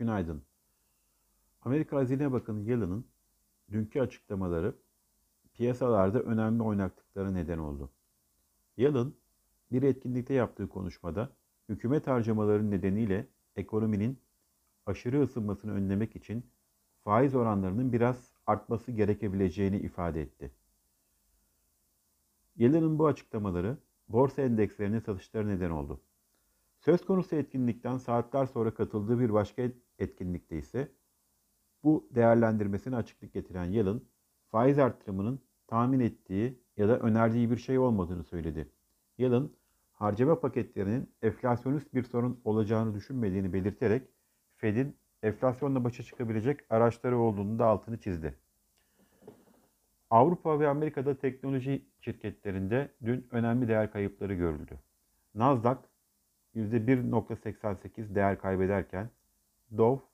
Günaydın. Amerika Hazine Bakanı Yellen'ın dünkü açıklamaları piyasalarda önemli oynaklıklara neden oldu. Yellen bir etkinlikte yaptığı konuşmada hükümet harcamaları nedeniyle ekonominin aşırı ısınmasını önlemek için faiz oranlarının biraz artması gerekebileceğini ifade etti. Yellen'ın bu açıklamaları borsa endekslerinin satışları neden oldu. Söz konusu etkinlikten saatler sonra katıldığı bir başka etkinlikte ise bu değerlendirmesine açıklık getiren Yellen, faiz artırımının tahmin ettiği ya da önerdiği bir şey olmadığını söyledi. Yellen, harcama paketlerinin enflasyonist bir sorun olacağını düşünmediğini belirterek Fed'in enflasyonla başa çıkabilecek araçları olduğunu da altını çizdi. Avrupa ve Amerika'da teknoloji şirketlerinde dün önemli değer kayıpları görüldü. Nasdaq %1.88 değer kaybederken Dow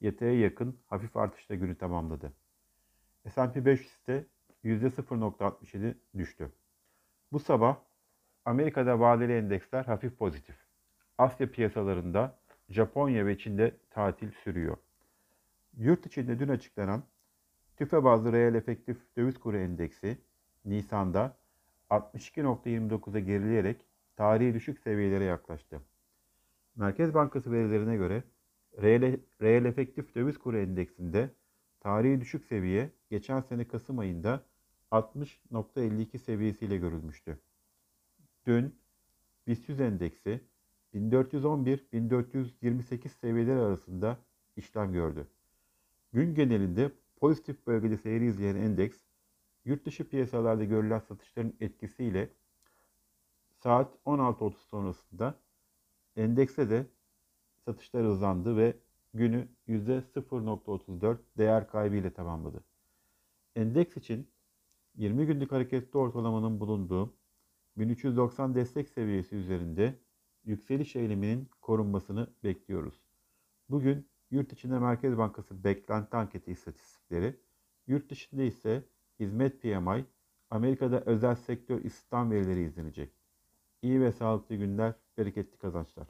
yataya yakın hafif artışla günü tamamladı. S&P 500 ise %0.67 düştü. Bu sabah Amerika'da vadeli endeksler hafif pozitif. Asya piyasalarında Japonya ve Çin'de tatil sürüyor. Yurt içinde dün açıklanan tüfe bazlı reel efektif döviz kuru endeksi Nisan'da 62.29'a gerileyerek tarihi düşük seviyelere yaklaştı. Merkez Bankası verilerine göre reel, reel efektif döviz kuru endeksinde tarihi düşük seviye geçen sene Kasım ayında 60.52 seviyesiyle görülmüştü. Dün BIST 100 endeksi 1411-1428 seviyeler arasında işlem gördü. Gün genelinde pozitif bölgede seyri izleyen endeks, yurt dışı piyasalarda görülen satışların etkisiyle saat 16.30 sonrasında endekse de satışlar hızlandı ve günü %0.34 değer kaybıyla tamamladı. Endeks için 20 günlük hareketli ortalamanın bulunduğu 1390 destek seviyesi üzerinde yükseliş eğiliminin korunmasını bekliyoruz. Bugün yurt içinde Merkez Bankası beklenti anketi istatistikleri, yurt dışında ise hizmet PMI, Amerika'da özel sektör istihdam verileri izlenecek. İyi ve sağlıklı günler, bereketli kazançlar.